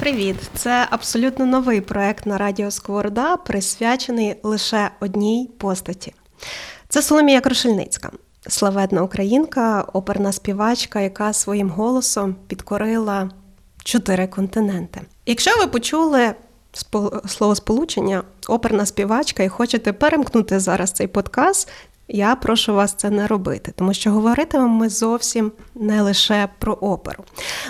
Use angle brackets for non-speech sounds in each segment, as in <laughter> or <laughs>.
Привіт! Це абсолютно новий проект на радіо Сковорода, присвячений лише одній постаті. Це Соломія Крушельницька, славетна українка, оперна співачка, яка своїм голосом підкорила чотири континенти. Якщо ви почули словосполучення оперна співачка і хочете перемкнути зараз цей подкаст, я прошу вас це не робити, тому що говоритимемо ми зовсім не лише про оперу.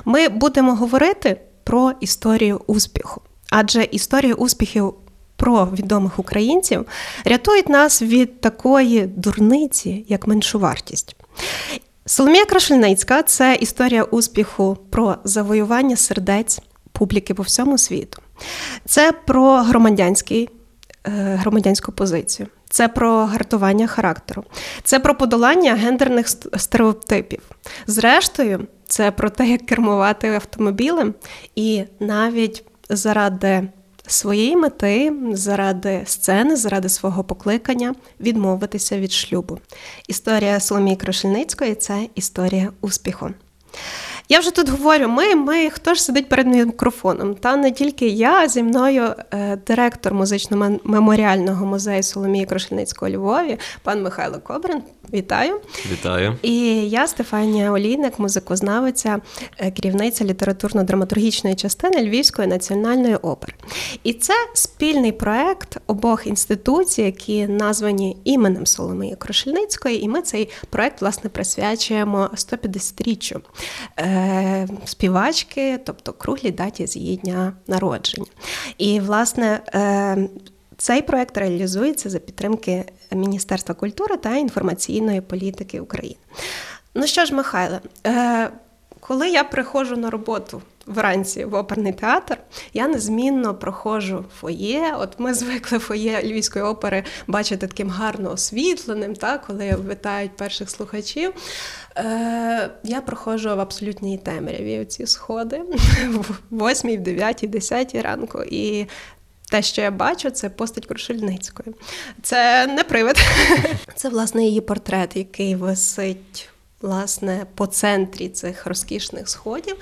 Ми будемо говорити про історію успіху, адже історія успіхів. Про відомих українців рятують нас від такої дурниці, як меншовартість. Соломія Крашельницька це історія успіху про завоювання сердець публіки по всьому світу. Це про громадянський, е, громадянську позицію, це про гартування характеру, це про подолання гендерних стереотипів. Зрештою, це про те, як кермувати автомобілем, і навіть заради своєї мети, заради сцени, заради свого покликання відмовитися від шлюбу. Історія Соломії Крушельницької це історія успіху. Я вже тут говорю: ми, ми, хто ж сидить перед мікрофоном? Та не тільки я, а зі мною е, директор музично-меморіального музею Соломії Крушельницького Львові, пан Михайло Кобрин. Вітаю! Вітаю! І я, Стефанія Олійник, музикознавиця, е, керівниця літературно-драматургічної частини Львівської національної опери. І це спільний проект обох інституцій, які названі іменем Соломії Крушельницької. І ми цей проект власне присвячуємо 150-річчю е, співачки, тобто круглій даті з її дня народження. І, власне, е, цей проект реалізується за підтримки Міністерства культури та інформаційної політики України. Ну що ж, Михайле, е, коли я приходжу на роботу вранці в оперний театр, я незмінно проходжу фоє. От ми звикли фоє Львівської опери бачити таким гарно освітленим, так, коли вітають перших слухачів. Е, Я проходжу в абсолютній темряві ці сходи <laughs> в 8, в 9, 10 ранку. І те, що я бачу, це постать Крушельницької. Це не привид. <laughs> Це, власне, її портрет, який висить. Власне, по центрі цих розкішних сходів.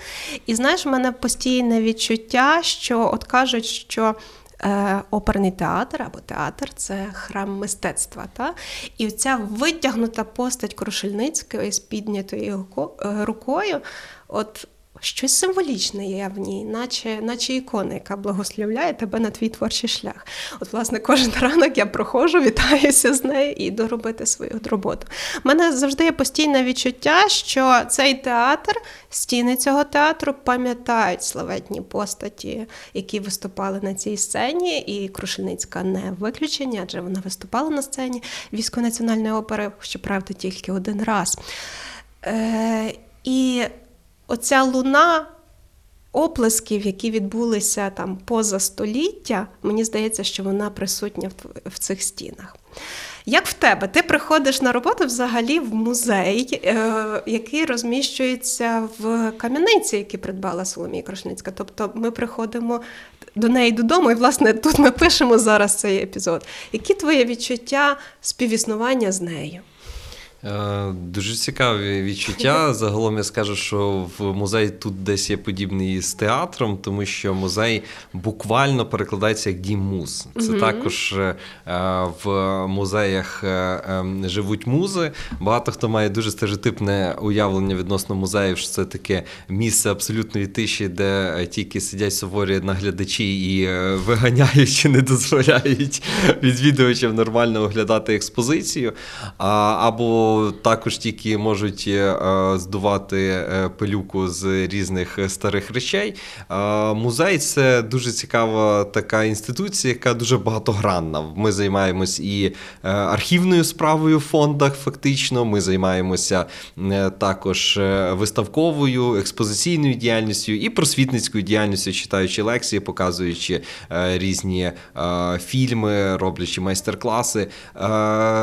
І знаєш, в мене постійне відчуття, що от кажуть, що е, оперний театр або театр це храм мистецтва. Та? І ця витягнута постать Крушельницької з піднятою рукою, от Щось символічне є в ній, наче наче ікона, яка благословляє тебе на твій творчий шлях. От, власне, кожен ранок я проходжу, вітаюся з нею і робити свою роботу. У мене завжди є постійне відчуття, що цей театр, стіни цього театру пам'ятають славетні постаті, які виступали на цій сцені, і Крушельницька не виключення, адже вона виступала на сцені військово національної опери, щоправда, тільки один раз. Е, І оця луна оплесків, які відбулися там поза століття, мені здається, що вона присутня в цих стінах. Як в тебе? Ти приходиш на роботу взагалі в музей, е, який розміщується в кам'яниці, які придбала Соломія Крошницька. Тобто ми приходимо до неї додому, і, власне, тут ми пишемо зараз цей епізод. Які твої відчуття співіснування з нею? Е, дуже цікаві відчуття. <laughs> Загалом я скажу, що в музей тут десь є подібний з театром, тому що музей буквально перекладається як дім муз. Це угу. також е, в музеях е, ем, живуть музи. Багато хто має дуже стереотипне уявлення відносно музеїв, що це таке місце абсолютної тиші, де тільки сидять суворі наглядачі і виганяють чи не дозволяють <laughs> відвідувачам нормально оглядати експозицію. Або також тільки можуть е, здувати е, пилюку з різних е, старих речей. Е, Музей це дуже цікава така інституція, яка дуже багатогранна. Ми займаємось і е, архівною справою в фондах, фактично. Ми займаємося е, також е, виставковою, експозиційною діяльністю і просвітницькою діяльністю, читаючи лекції, показуючи е, різні е, фільми, роблячи майстер-класи. Е,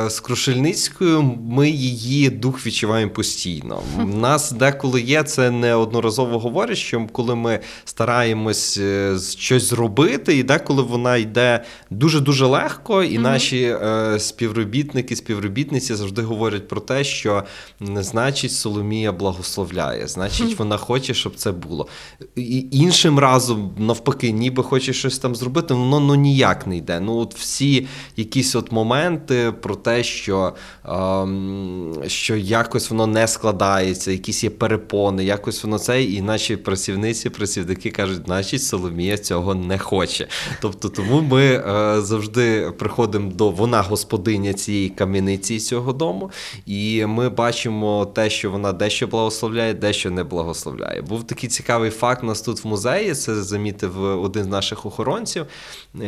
З Крушельницькою ми її дух відчуваємо постійно. <laughs> У нас деколи є це неодноразово говорять, що коли ми стараємось е, щось зробити, і деколи вона йде дуже дуже легко, і наші е, співробітники, співробітниці завжди говорять про те, що м, значить Соломія благословляє, значить, вона хоче, щоб це було. І іншим разом, навпаки, ніби хоче щось там зробити, воно ну ніяк не йде. Ну, от всі якісь от моменти про те, що, ем, що якось воно не складається, якісь є перепони, якось воно це, і наші працівниці, працівники кажуть, значить, Соломія цього не хоче. Тобто, тому ми е, завжди приходимо до вона господиня цієї кам'яниці цього дому, і ми бачимо те, що вона дещо благословляє, дещо не благословляє. Був такий цікавий факт у нас тут в музеї. Це замітив один з наших охоронців,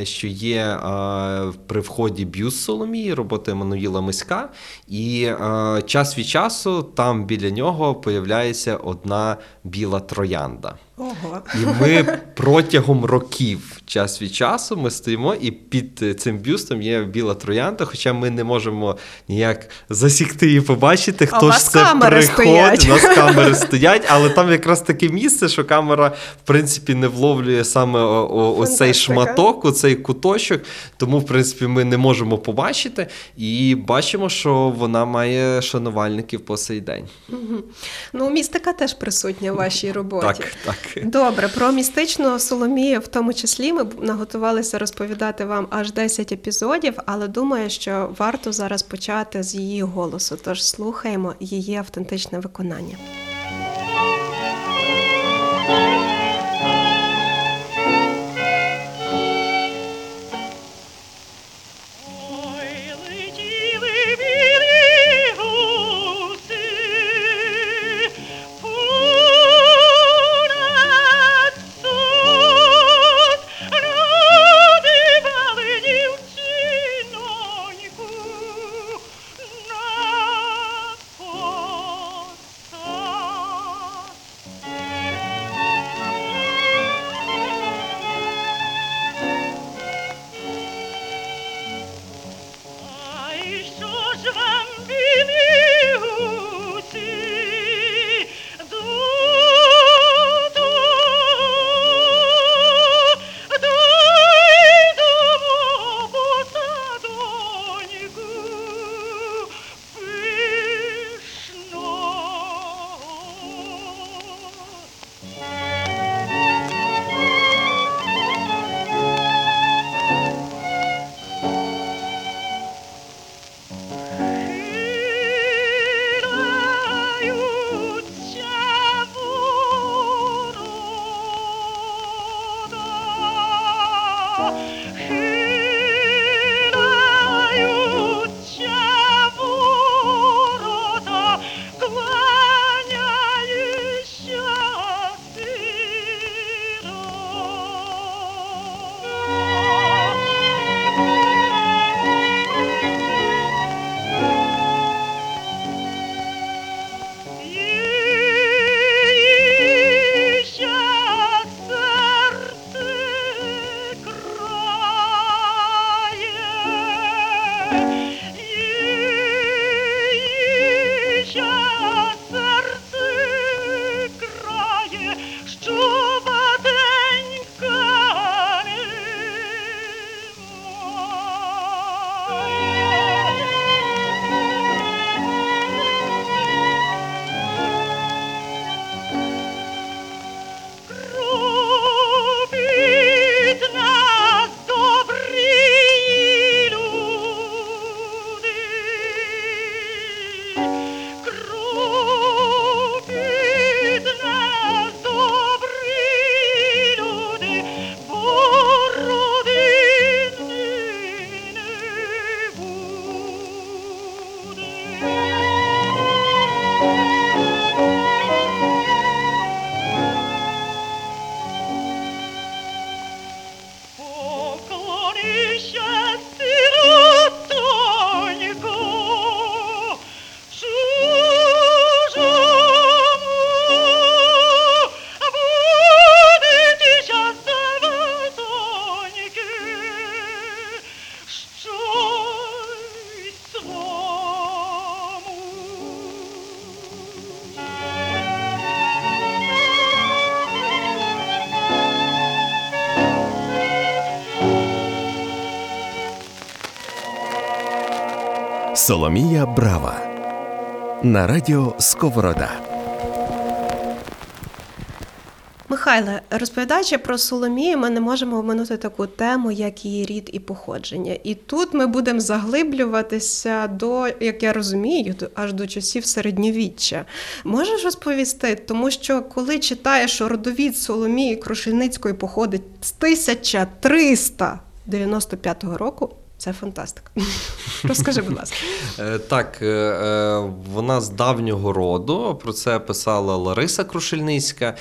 що є е, при вході бюст Соломії, роботи Еммануїла Миська, і е, час від часу там біля нього появляється одна біла троянда. Ого. І ми протягом років, час від часу, ми стоїмо, і під е, цим бюстом є біла троянда, хоча ми не можемо ніяк засікти і побачити, хто у ж це приходить. У нас камери <laughs> стоять, але там якраз таке місце, що камера, в принципі, не вловлює саме о- о- цей Фантастика. шматок, оцей куточок. Тому, в принципі, ми не можемо побачити. І бачимо, що вона має шанувальників по сей день. Ну, містика теж присутня в вашій роботі. Так, так. Добре, про містичну Соломію, в тому числі, ми наготувалися розповідати вам аж 10 епізодів, але думаю, що варто зараз почати з її голосу. Тож слухаємо її автентичне виконання. Соломія Брава на радіо Сковорода. Михайле, розповідаючи про Соломію, ми не можемо оминути таку тему, як її рід і походження. І тут ми будемо заглиблюватися до, як я розумію, аж до часів середньовіччя. Можеш розповісти, тому що коли читаєш, що родовід Соломії Крушельницької походить з 1395 року, це фантастика. <laughs> Розкажи, будь ласка. Е, Так, е, е, вона з давнього роду. Про це писала Лариса Крушельницька,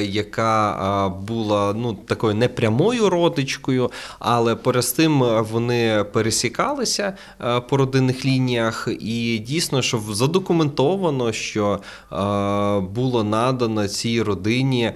яка була ну, такою непрямою родичкою, але поряд з тим вони пересікалися по родинних лініях, і дійсно, що задокументовано, що було надано цій родині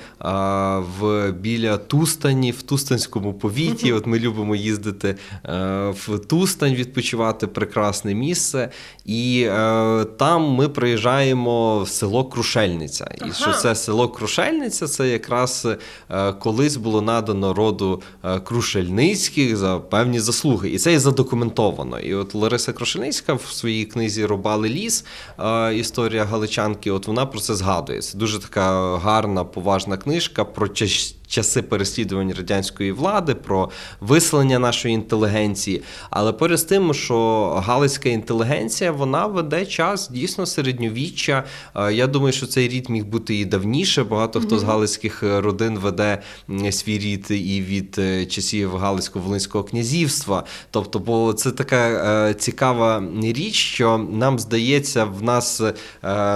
в біля Тустані, в Тустанському повіті. От ми любимо їздити е, в Тустань, відпочивати прекрасне місце. І е, там ми приїжджаємо в село Крушельниця. І що це село Крушельниця, це якраз е, колись було надано роду е, Крушельницьких за певні заслуги. І це і задокументовано. І от Лариса Крушельницька в своїй книзі Рубали ліс. е, Історія Галичанки. От вона про це згадує. Це дуже така гарна, поважна книжка про ча- часи переслідувань радянської влади, про виселення нашої інтелігенції. Але поряд з тим, що галицька інтелігенція вона веде час дійсно середньовіччя. Е, Я думаю, що цей рід міг бути і давніше. Багато хто з галицьких е, родин веде свій рід і від е, часів Галицько-Волинського князівства. Тобто, бо це така цікава річ, що нам здається, в нас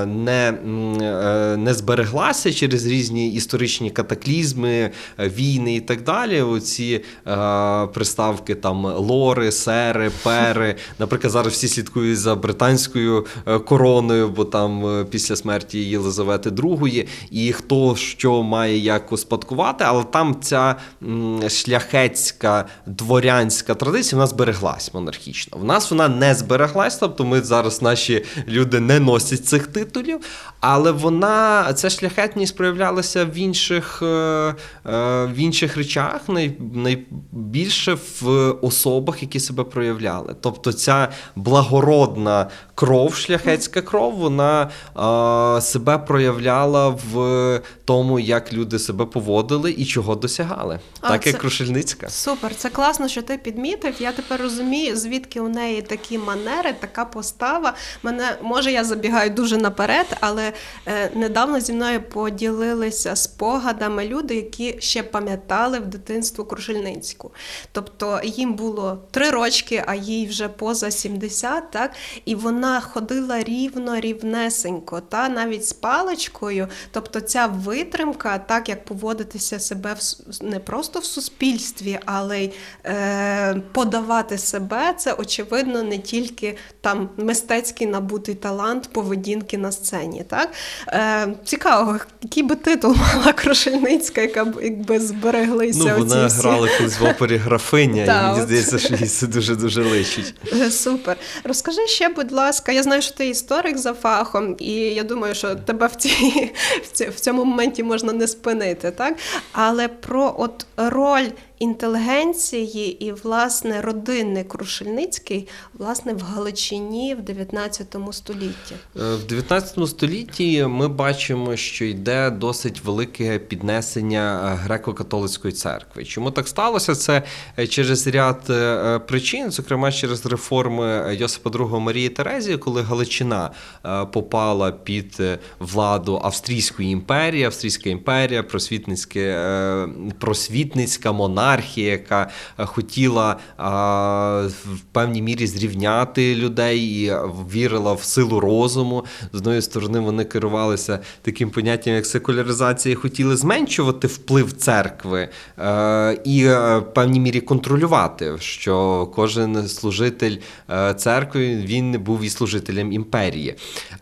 не, не збереглася через різні історичні катаклізми, е, війни і так далі. Оці е, приставки там лори, сери, пери. Наприклад, зараз всі слідкують за британською е, короною, бо там е, після смерті Єлизавети II, і хто що має як успадкувати, але там ця шляхетська дворянська традиція вона збереглась монархічно. В нас вона не збереглась, тобто ми зараз наші люди не носять цих титулів, але вона ця шляхетність проявлялася в інших, е, е, в інших речах, най, найбільше в особах, які себе проявляли. Тобто ця благородна кров, шляхетська кров, вона е, себе проявляла в тому, як люди себе поводили і чого досягали. А, так як Крушельницька. Супер, це класно, що ти підмітив. Я тепер розумію, звідки у неї такі манери, така постава. Мене може я забігаю дуже наперед, але е, недавно зі мною поділилися спогадами люди, які ще пам'ятали в дитинству Крушельницьку. Тобто їм було три рочки, а їй вже поза 70, так і вона ходила рівно, рівнесенько, та навіть з паличкою. Тобто ця витримка, так як поводитися себе в не просто в суспільстві, але й е, подавати себе, це очевидно не тільки там мистецький набутий талант поведінки на сцені. Так? Е, цікаво, який би титул <laughs> мала Крушельницька, яка б якби збереглися. Ну, вона оці всі. грала колись в опері графиня, і мені здається, що їй це дуже дуже личить. Е, Супер. Розкажи ще, будь ласка, я знаю, що ти історик за фахом, і я думаю, що тебе в, цій, в, ці- в цьому моменті можна не спинити, так? Але про от роль інтелігенції і, власне, родини Крушельницький, власне, в Галичині в 19 столітті. Е, В 19 столітті ми бачимо, що йде досить велике піднесення е, греко-католицької церкви. Чому так сталося? Це е, через ряд причин, зокрема через реформи Йосипа II Марії Терезії, коли Галичина попала під владу Австрійської імперії, Австрійська імперія, просвітницьке, просвітницька монархія, яка е, хотіла в певній мірі зрівняти людей і е, вірила в силу розуму. З одної сторони, вони керувалися таким поняттям, як секуляризація, і хотіли зменшувати вплив церкви е, і е, в певній мірі контролювати, що кожен служитель е, церкви він був і служителем імперії.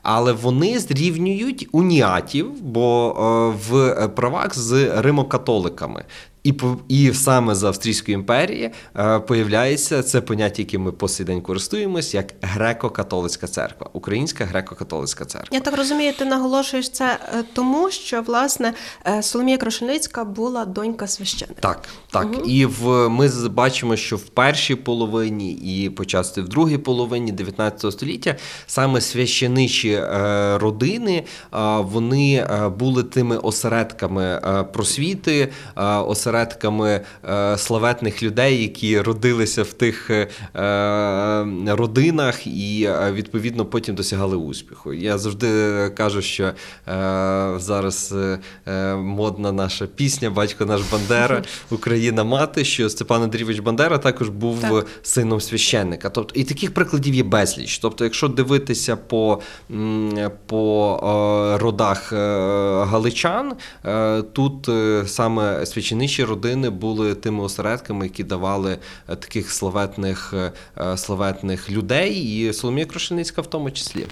Але вони зрівнюють уніатів, бо е, в правах з римокатоликами. І, по- і саме з Австрійської імперії е, появляється це поняття, яким ми по сей день користуємось, як греко-католицька церква, Українська греко-католицька церква. Я так розумію, ти наголошуєш це е, тому, що власне е, Соломія Крошельницька була донька священника. Так, так. І в ми бачимо, що в першій половині і почасти в другій половині 19 століття саме священичі е, родини е, вони е, були тими осередками е, просвіти, е, осередками е, славетних людей, які родилися в тих е, е, родинах і відповідно потім досягали успіху. Я завжди кажу, що е, зараз модна наша пісня Батько наш Бандера, <laughs> Україна мати, що Степан Андрійович Бандера також був Так. сином священника. Тобто, і таких прикладів є безліч. Тобто, якщо дивитися по, по родах галичан, тут саме священичі родини були тими осередками, які давали е, таких славетних, е, е, славетних людей, і Соломія Крошеницька в тому числі.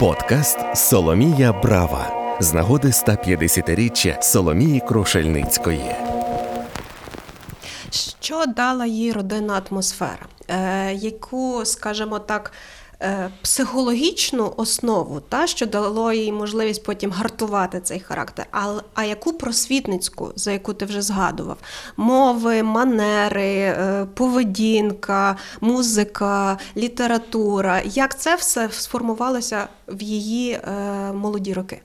Подкаст Соломія Брава з нагоди 150-річчя Соломії Крушельницької. Що дала їй родинна атмосфера? Е, яку, скажімо так, психологічну основу, та, що дало їй можливість потім гартувати цей характер, а, а яку просвітницьку, за яку ти вже згадував? Мови, манери, е, поведінка, музика, література. Як це все сформувалося в її е, молоді роки?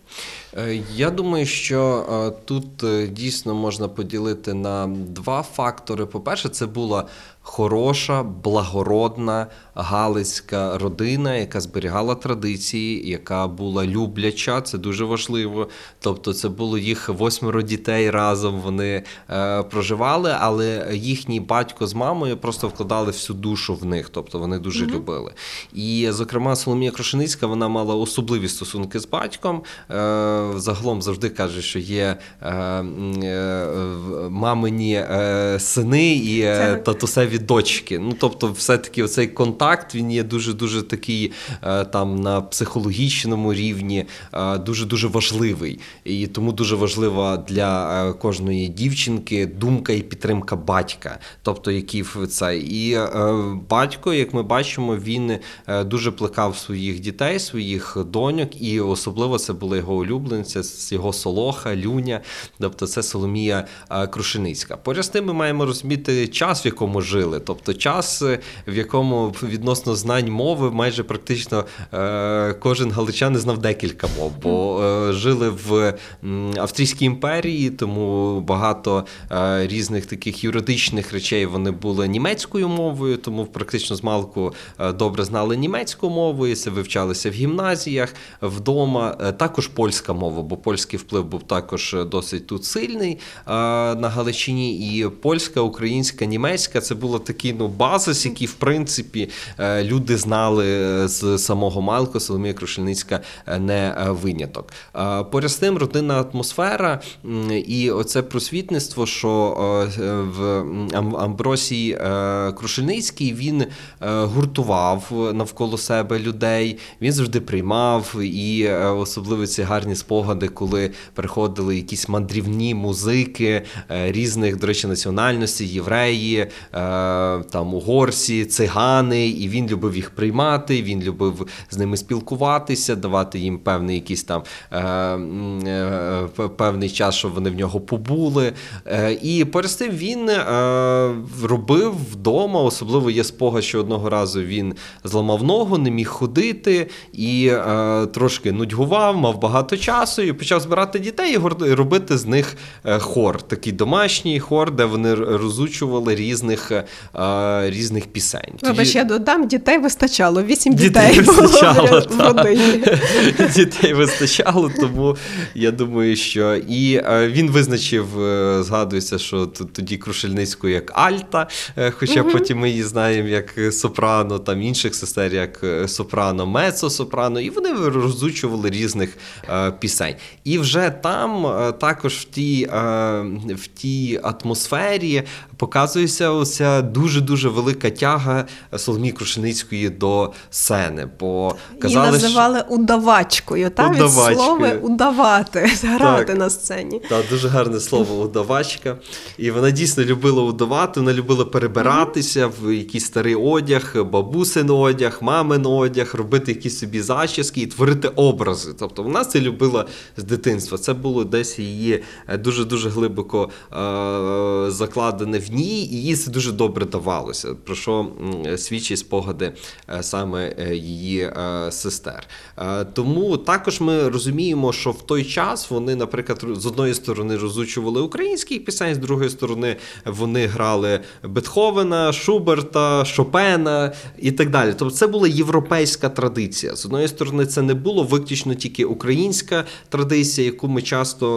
Е, Я думаю, що е, тут дійсно можна поділити на два фактори. По-перше, це була хороша, благородна галицька родина, яка зберігала традиції, яка була любляча. Це дуже важливо. Тобто, це було їх восьмеро дітей разом. Вони е, проживали, але їхній батько з мамою просто вкладали всю душу в них. Тобто вони дуже любили. І, зокрема, Соломія Крошеницька вона мала особливі стосунки з батьком. Е, Загалом завжди каже, що є е, е, мамині сини і татусеві дочки. Ну тобто, все-таки оцей контакт він є дуже дуже такий там на психологічному рівні, дуже дуже важливий. І тому дуже важлива для кожної дівчинки думка і підтримка батька. Тобто, який в це. І батько, як ми бачимо, він дуже плекав своїх дітей, своїх доньок, і особливо це була його улюбленця, його солоха, люня. Тобто, це Соломія е, Крушеницька. Поряд з тим ми маємо розуміти час, в якому жили. Тобто, час, е, в якому відносно знань мови майже практично е, кожен галичанин знав декілька мов, бо жили в Австрійській імперії, тому багато різних таких юридичних речей вони були німецькою мовою, тому практично з малку е, добре знали німецьку мову, і це вивчалися в гімназіях, вдома. Е, Також польська мова, бо польський вплив був також е, досить тут сильний е, на Галичині. І польська, українська, німецька це було такий ну, базис, який, в принципі, люди знали з самого малку. Соломія Крушельницька не виняток. Поряд з тим, родинна атмосфера і оце просвітництво, що в м, Ам- Амбросій е, Крушельницький він гуртував навколо себе людей, він завжди приймав, і е, особливо ці гарні спогади, коли приходили якісь мандрівні музики е, різних, до речі, національностей, євреї, е, там угорці, цигани, і він любив їх приймати, він любив з ними спілкуватися, давати їм певний якийсь там певний час, щоб вони в нього побули. І поряд з тим він робив вдома, особливо є спогад, що одного разу він зламав ногу, не міг ходити і е, трошки нудьгував, мав багато часу і почав збирати дітей і робити з них е, хор, такий домашній хор, де вони розучували різних, е, різних пісень. Вибач, я додам, дітей вистачало. Вісім Дітей дітей, було вистачало, в родині. <laughs> Дітей вистачало, тому я думаю, що і е, він визначив, е, згадується, що тоді Крушельницьку як Альта, е, хоча потім ми її знаємо як сопрано, там інших сестер, як е, сопрано, мецо-сопрано, і вони розучували різних е, пісень. І вже там е, також в тій, е, в тій атмосфері показується оця дуже дуже велика тяга Соломії Крушеницької до сцени. Бо казали, Її що- називали удавачкою, та від слова удавати, <laughs> грати Так. на сцені. Так, дуже гарне слово <laughs> удавачка. І вона дійсно любила удавати, вона любила перебиратися в якийсь старий одяг, бабусин одяг, мамин одяг, робити якісь собі зачіски і творити образи. Тобто вона це любила з дитинства. Це було десь її дуже дуже глибоко е- закладене в ній, і їй це дуже добре давалося. Про що м, спогади е, саме е, її е, сестер. Е, Тому також ми розуміємо, що в той час вони, наприклад, з одної сторони розучували українські пісень, з другої сторони вони грали Бетховена, Шуберта, Шопена і так далі. Тобто це була європейська традиція. З одної сторони, це не було виключно тільки українська традиція, яку ми часто,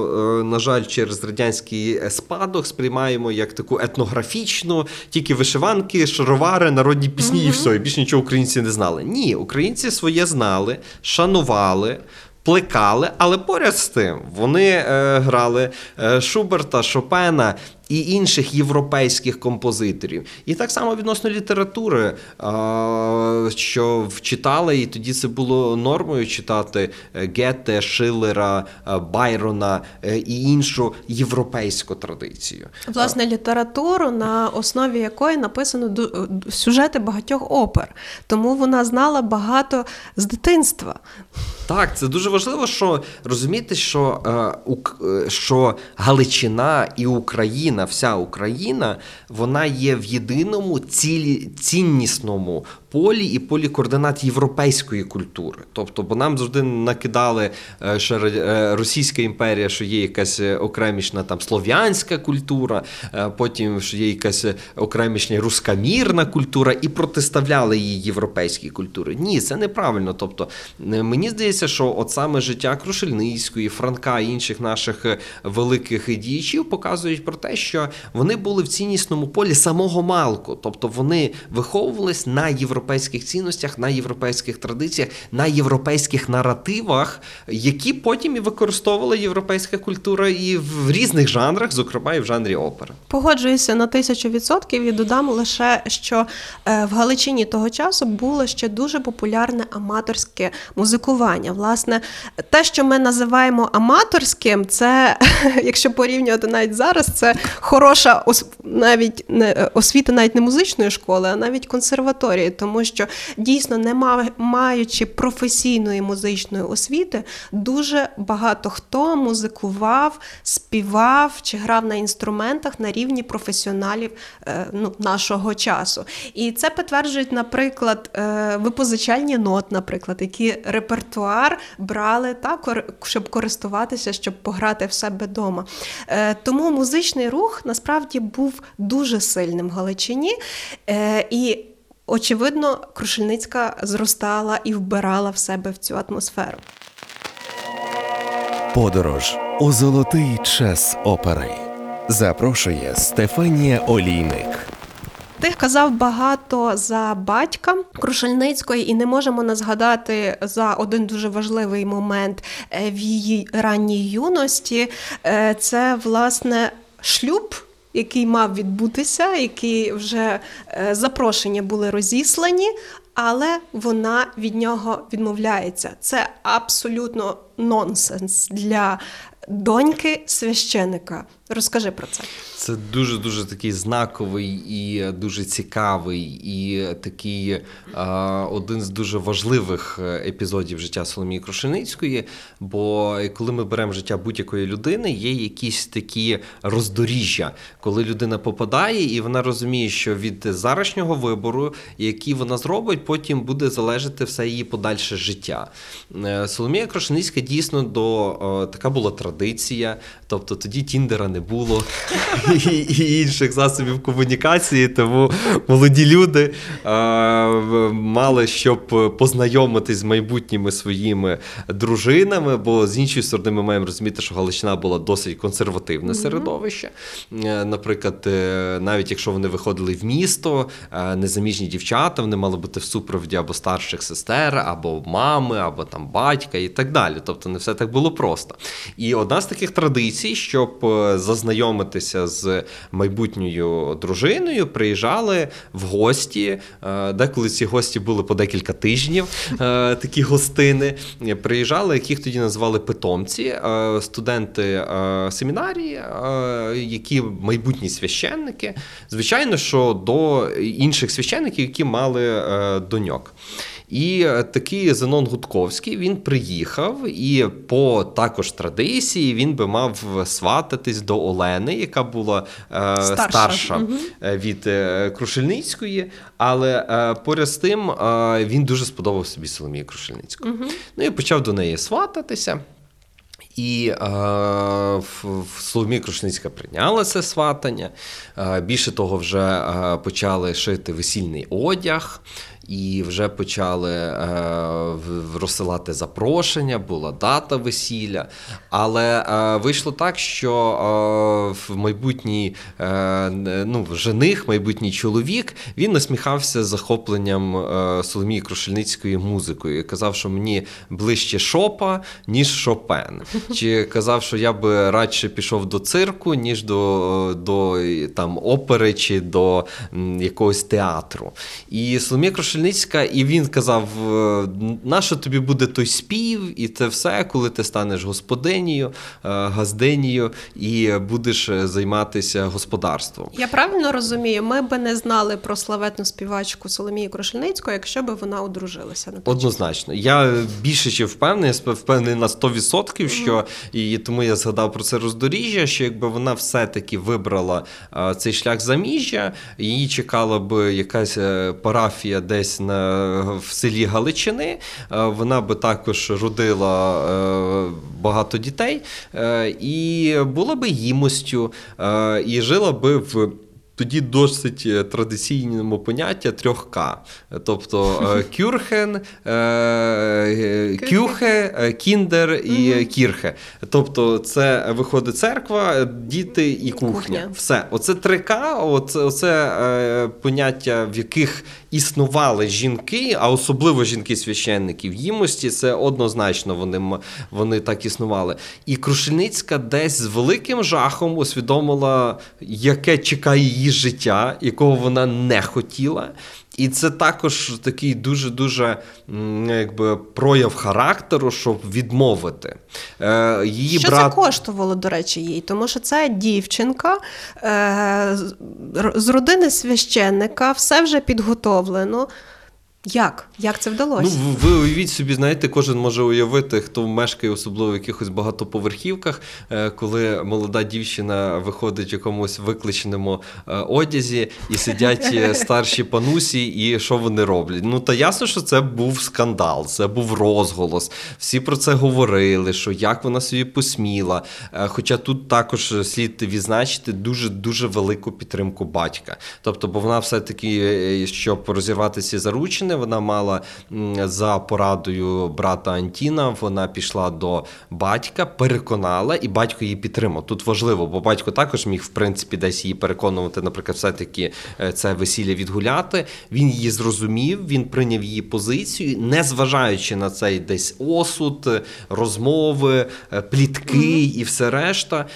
е, на жаль, через радянський спадок сприймаємо як таку етнографічну, тільки вишиванки, шаровари, народні пісні і все, і більше нічого українці не знали. Ні, українці своє знали, шанували. Плекали, але поряд з тим вони е, грали е, Шуберта, Шопена і інших європейських композиторів. І так само відносно літератури, е, що вчитали, і тоді це було нормою читати е, Гете, Шиллера, е, Байрона і іншу європейську традицію. Власне, літературу, на основі якої написано сюжети багатьох опер. Тому вона знала багато з дитинства. Так, це дуже важливо, що розуміти, що, що Галичина і Україна, вся Україна, вона є в єдиному цілі, ціннісному полі і полі координат європейської культури. Тобто, бо нам завжди накидали е, що е, Російська імперія, що є якась е, окремішна там слов'янська культура, потім що є якась окремішня рускамірна культура, і протиставляли її європейській культурі. Ні, це неправильно. Тобто, мені здається, що от саме життя Крушельницької, Франка і інших наших великих діячів показують про те, що вони були в ціннісному полі самого малку. Тобто вони виховувались на європейських цінностях, на європейських традиціях, на європейських наративах, які потім і використовувала європейська культура і в різних жанрах, зокрема і в жанрі опери. Погоджуюся на тисячу відсотків і додам лише, що е, в Галичині того часу було ще дуже популярне аматорське музикування. Власне, те, що ми називаємо аматорським, це, <laughs> якщо порівнювати навіть зараз, це хороша ос- навіть не е, освіта навіть не музичної школи, а навіть консерваторії, тому що дійсно, не маючи професійної музичної освіти, дуже багато хто музикував, співав чи грав на інструментах на рівні професіоналів е, ну, нашого часу. І це підтверджують, наприклад, е, випозичальні нот, наприклад, які репертуар брали так, щоб користуватися, щоб пограти в себе вдома. Е, Тому музичний рух насправді був дуже сильним в Галичині. І Очевидно, Крушельницька зростала і вбирала в себе в цю атмосферу. Подорож у золотий час опери. Запрошує Стефанія Олійник. Ти казав багато за батька Крушельницької, і не можемо не згадати за один дуже важливий момент е, в її ранній юності. Е, Це власне шлюб. Який мав відбутися, які вже е, запрошення були розіслані, але вона від нього відмовляється. Це абсолютно нонсенс для доньки священика. Розкажи про це. Це дуже дуже такий знаковий і дуже цікавий, і такий е, один з дуже важливих е, епізодів життя Соломії Крушеницької. Бо коли ми беремо життя будь-якої людини, є якісь такі роздоріжжя, коли людина попадає, і вона розуміє, що від зарашнього вибору, який вона зробить, потім буде залежати все її подальше життя. Е, Соломія Крушеницька дійсно до е, така була традиція, тобто тоді Тіндера не було і, і інших засобів комунікації, тому молоді люди е, мали щоб познайомитись з майбутніми своїми дружинами, бо з іншої сторони ми маємо розуміти, що Галичина була досить консервативне середовище. Е, Наприклад, е, навіть якщо вони виходили в місто, е, незаміжні дівчата, вони мали бути в супроводі або старших сестер, або мами, або там батька і так далі. Тобто не все так було просто. І одна з таких традицій, щоб зазнайомитися з майбутньою дружиною, приїжджали в гості. Е, Деколи ці гості були по декілька тижнів, е, такі гостини. Приїжджали, яких тоді називали питомці, е, студенти семінарії, які майбутні священники. Звичайно, що до інших священників, які мали доньок. І е, такий Зенон Гудковський він приїхав, і по також традиції він би мав свататись до Олени, яка була е, Старша. старша, е, від е, Крушельницької. Але е, поряд з тим е, він дуже сподобав собі Соломію Крушельницьку. Ну і почав до неї свататися. І е, в- в Соломія Крушницька прийняла це сватання. Е, більше того, вже е, почали шити весільний одяг. І вже почали е, розсилати запрошення, була дата весілля. Але е, вийшло так, що е, в майбутній ну, жених, майбутній чоловік, він насміхався захопленням Соломії Крушельницької музикою. І казав, що мені ближче Шопа, ніж Шопен. Чи казав, що я би радше пішов до цирку, ніж до, до там, опери чи до якогось театру. І Соломія Крушельницька, і він казав: е, нащо тобі буде той спів, і це все, коли ти станеш господинею, е, газдинею і будеш е, займатися господарством. Я правильно розумію, ми би не знали про славетну співачку Соломію Крушельницьку, якщо би вона одружилася на. Однозначно. Я більше чи впевнений, я впевнений на 100%, що і тому я згадав про це роздоріжжя, що якби вона все-таки вибрала цей шлях заміжжя, її чекала б якась парафія десь на, в селі Галичини, е, вона би також родила е, багато дітей е, і була би їмостю, і жила би в. Тоді досить е, традиційному поняття трьох К. Тобто е, <laughs> кюрхен, е, кюхе, кіндер і кірхе. Тобто, це виходить церква, діти і кухня. Все. Оце три К, оце, оце поняття, в яких існували жінки, а особливо жінки-священники в їмості, це однозначно вони, вони так існували. І Крушельницька десь з великим жахом усвідомила, яке чекає її життя, якого вона не хотіла. І це також такий дуже-дуже якби, прояв характеру, щоб відмовити. Е, її Що брат... це коштувало, до речі, їй? Тому що це дівчинка е, з родини священника, все вже підготовлено. Як? Як це вдалося? Ну, ви уявіть собі, знаєте, кожен може уявити, хто мешкає особливо в якихось багатоповерхівках, е, коли молода дівчина виходить в якомусь викличеному е, одязі і сидять е, <laughs> старші панусі, і що вони роблять? Ну та ясно, що це був скандал, це був розголос. Всі про це говорили, що як вона собі посміла. Хоча тут також слід відзначити дуже дуже велику підтримку батька. Тобто, бо вона все-таки, е, щоб розірвати ці заручини, вона мала за порадою брата Антіна, вона пішла до батька, переконала, і батько її підтримав. Тут важливо, бо батько також міг, в принципі, десь її переконувати, наприклад, все-таки е, це весілля відгуляти. Він її зрозумів, він прийняв її позицію, не зважаючи на цей десь осуд, розмови, е, плітки і все решта.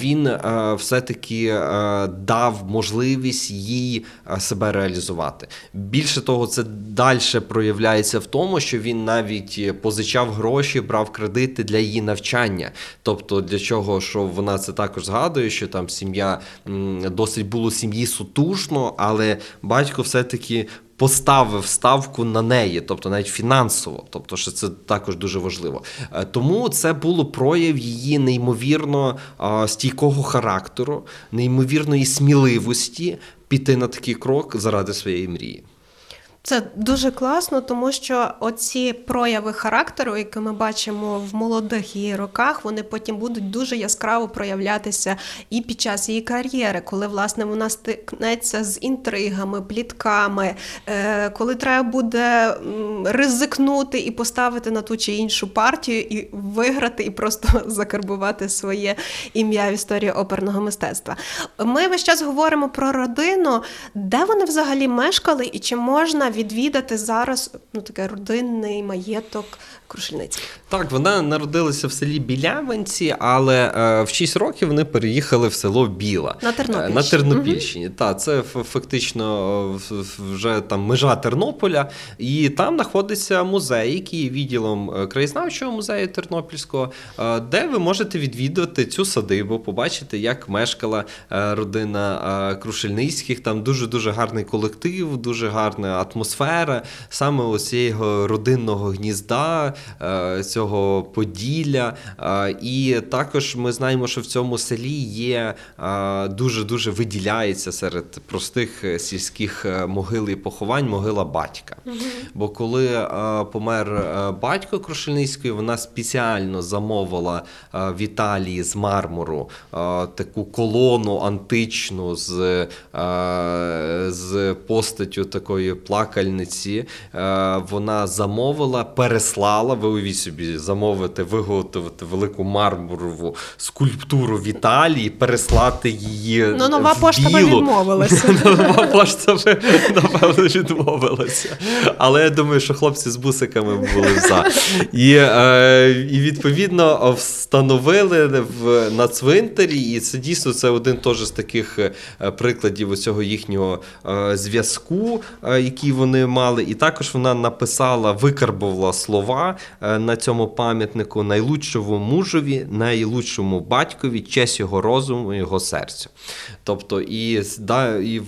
Він е, все-таки е, дав можливість їй себе реалізувати. Більше того, це далі проявляється в тому, що він навіть е, позичав гроші, брав кредити для її навчання. Тобто, для чого, що вона це також згадує, що там сім'я досить було сім'ї сутужно, але батько все-таки. Поставив ставку на неї, тобто навіть фінансово, тобто, що це також дуже важливо. Е, Тому це було прояв її неймовірно стійкого характеру, неймовірної сміливості піти на такий крок заради своєї мрії. Це дуже класно, тому що оці прояви характеру, які ми бачимо в молодих її роках, вони потім будуть дуже яскраво проявлятися і під час її кар'єри, коли власне вона стикнеться з інтригами, плітками, е, коли треба буде ризикнути і поставити на ту чи іншу партію, і виграти, і просто <laughs> закарбувати своє ім'я в історії оперного мистецтва. Ми весь час говоримо про родину, де вони взагалі мешкали, і чи можна відвідати зараз ну таке родинний маєток Крушельницьких? Так, вона народилася в селі Білявинці, але е, в 6 років вони переїхали в село Біла. На Тернопільщині. Е, На Тернопільщині. Так, це фактично е, вже там межа Тернополя. І там знаходиться музей, який є відділом е, краєзнавчого музею Тернопільського, де ви можете відвідувати цю садибу, побачити, як мешкала родина Крушельницьких. Там дуже дуже гарний колектив, дуже гарна атмосфера саме ось цього родинного гнізда, е, цього Поділля. Е, І також ми знаємо, що в цьому селі є дуже дуже виділяється серед простих е, сільських могил і поховань могила батька. Бо коли помер батько Крушельницької, вона спеціально замовила в Італії з мармуру таку колону античну з, з постаттю такої плакальниці. Е, Вона замовила, переслала. Ви уявіть собі, замовити, виготовити велику мармурову скульптуру в Італії, переслати її. Ну, нова в пошта відмовилася. <laughs> Нова пошта напевно, відмовилася. Але я думаю, що хлопці з бусиками були за. І, е, і відповідно встановили в, на цвинтарі, і це дійсно це один теж з таких е, прикладів цього їхнього зв'язку, який вони мали. І також вона написала, викарбувала слова е, на цьому пам'ятнику найлучшому мужові, найлучшому батькові, честь його розуму, його серцю. Тобто, і, да, і,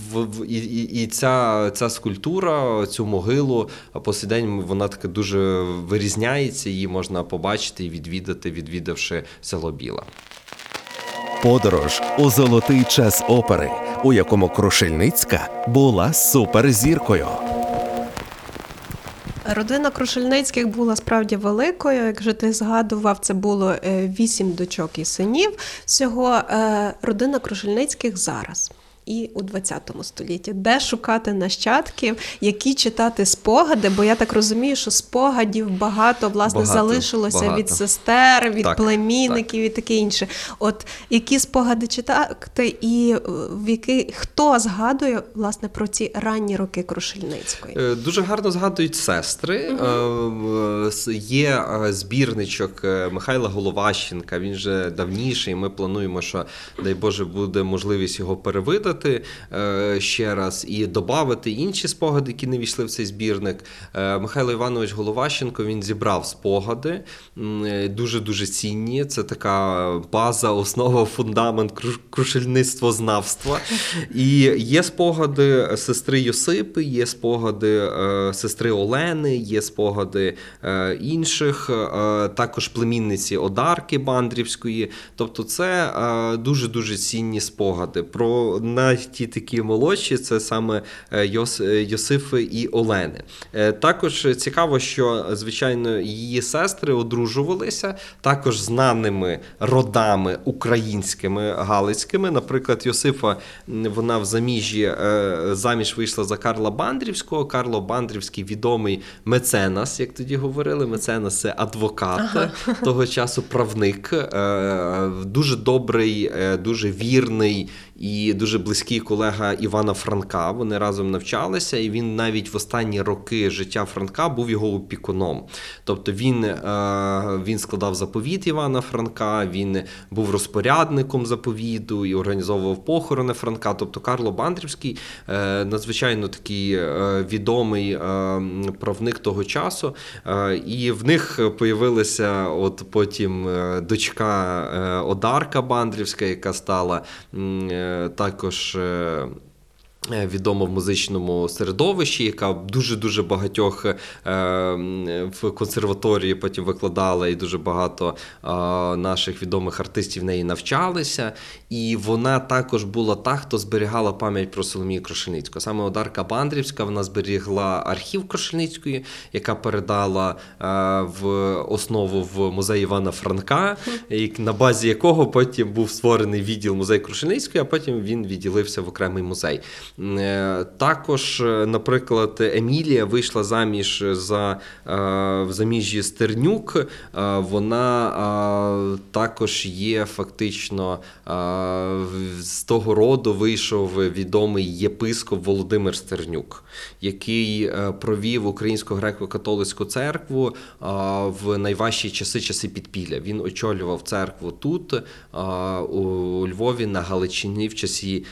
і, і ця, ця скульптура, цю могилу по сей день вона така дуже вирізняється, її можна побачити і відвідати, відвідавши село Біла. Подорож у золотий час опери, у якому Крушельницька була суперзіркою. Родина Крушельницьких була справді великою. Як же ти згадував, це було е, вісім дочок і синів. Всього е, родина Крушельницьких зараз. І у 20 столітті, де шукати нащадків, які читати спогади, бо я так розумію, що спогадів багато власне Багато, залишилося багато. від сестер, від Так, племінників і таке інше. От які спогади читати, і е, в які хто згадує власне про ці ранні роки Крушельницької? Е, Дуже гарно згадують сестри. С- Є збірничок Михайла Головащенка. Він же давніший. Ми плануємо, що дай Боже буде можливість його перевидати е, ще раз і додати інші спогади, які не війшли в цей збірник. Е, Михайло Іванович Головащенко він зібрав спогади дуже дуже цінні. Це така база, основа, фундамент кру- крушельництвознавства. І є спогади сестри Йосипи, є спогади е, сестри Олени, є спогади інших, також племінниці Одарки Бандрівської. Тобто, це дуже дуже цінні спогади. Про ті такі молодші, це саме е, Йос, е, Йосифи і Олени. Е, Також цікаво, що звичайно її сестри одружувалися також знаними родами українськими галицькими. Наприклад, Йосифа вона в заміжжі е, заміж вийшла за Карла Бандрівського. Карло Бандрівський відомий меценас, як тоді говорили. Меценас це адвокат <laughs> того часу, правник, дуже добрий, дуже вірний і дуже близький колега Івана Франка. Вони разом навчалися, і він навіть в останні роки життя Франка був його опікуном. Тобто він, е, він складав заповіт Івана Франка, він був розпорядником заповіду і організовував похорони Франка. Тобто Карло Бандрівський е, надзвичайно такий е, відомий правник того часу. І в них появилася от потім дочка Одарка Бандрівська, яка стала е, також. Е, Відома в музичному середовищі, яка дуже дуже багатьох е, в консерваторії потім викладала, і дуже багато е, наших відомих артистів в неї навчалися. І вона також була та, хто зберігала пам'ять про Соломію Крушельницьку. Саме Одарка Бандрівська вона зберігла архів Крушельницької, яка передала в основу в музей Івана Франка, і на базі якого потім був створений відділ музей Крушельницької, а потім він відділився в окремий музей. Е, Також, е, наприклад, Емілія вийшла заміж за е, в заміжжі Стернюк. Вона також є фактично з того роду вийшов відомий єпископ Володимир Стернюк, який провів Українську греко-католицьку церкву в найважчі часи, часи підпілля. Він очолював церкву тут, у Львові, на Галичині в часі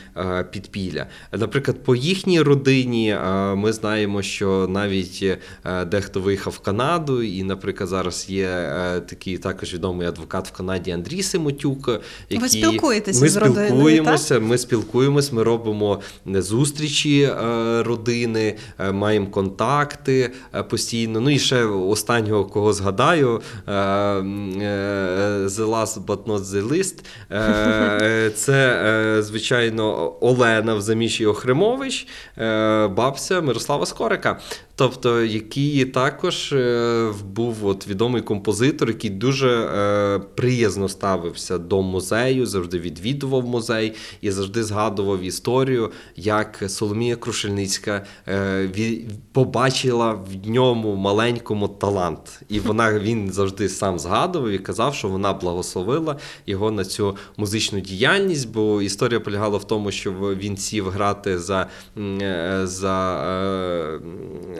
підпілля. Наприклад, по їхній родині е, ми знаємо, що навіть е, дехто виїхав в Канаду, і, наприклад, зараз є е, такий також відомий адвокат в Канаді Андрій Симотюк. Який... спілкуєтеся ми з родиною, спілкуємося, ми спілкуємось, ми робимо зустрічі е, родини, е, маємо контакти е, постійно. Ну і ще останнього, кого згадаю, е, е, The Last but not the least, е, <laughs> це, е, звичайно, Олена в заміжжі Охримович, е, бабця Мирослава Скорика. Тобто, який також е, був от відомий композитор, який дуже е, приязно ставився до музею, завжди відвідував музей і завжди згадував історію, як Соломія Крушельницька е, побачила в ньому маленькому талант. І вона він завжди сам згадував і казав, що вона благословила його на цю музичну діяльність, бо історія полягала в тому, що він сів грати за, е, за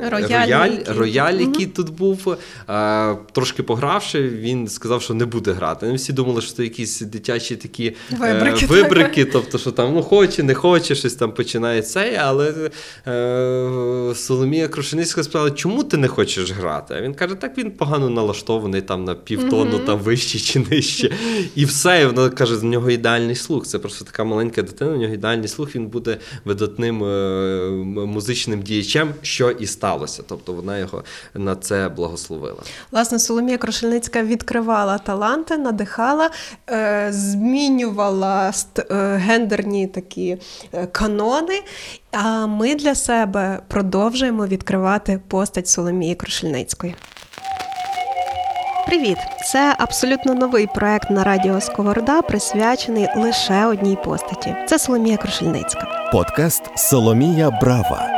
е, Рояль, рояль, рояль, який тут був. Е, трошки погравши, він сказав, що не буде грати. Ну, Всі думали, що це якісь дитячі такі е, Вибрики, так. вибрики тобто, що там ну, хоче, не хоче, щось там починає цей, але е, Соломія Крушеницька сказала, чому ти не хочеш грати? А він каже, так він погано налаштований там на півтону, там вище чи нижче. І все. І вона каже, в нього ідеальний слух. Це просто така маленька дитина, у нього ідеальний слух, він буде видатним е, музичним діячем, що і сталося. Тобто вона його на це благословила. Власне, Соломія Крушельницька відкривала таланти, надихала, е, змінювала е, гендерні такі е, канони. А ми для себе продовжуємо відкривати постать Соломії Крушельницької. Привіт! Це абсолютно новий проект на радіо Сковорода, присвячений лише одній постаті. Це Соломія Крушельницька. Подкаст Соломія Брава.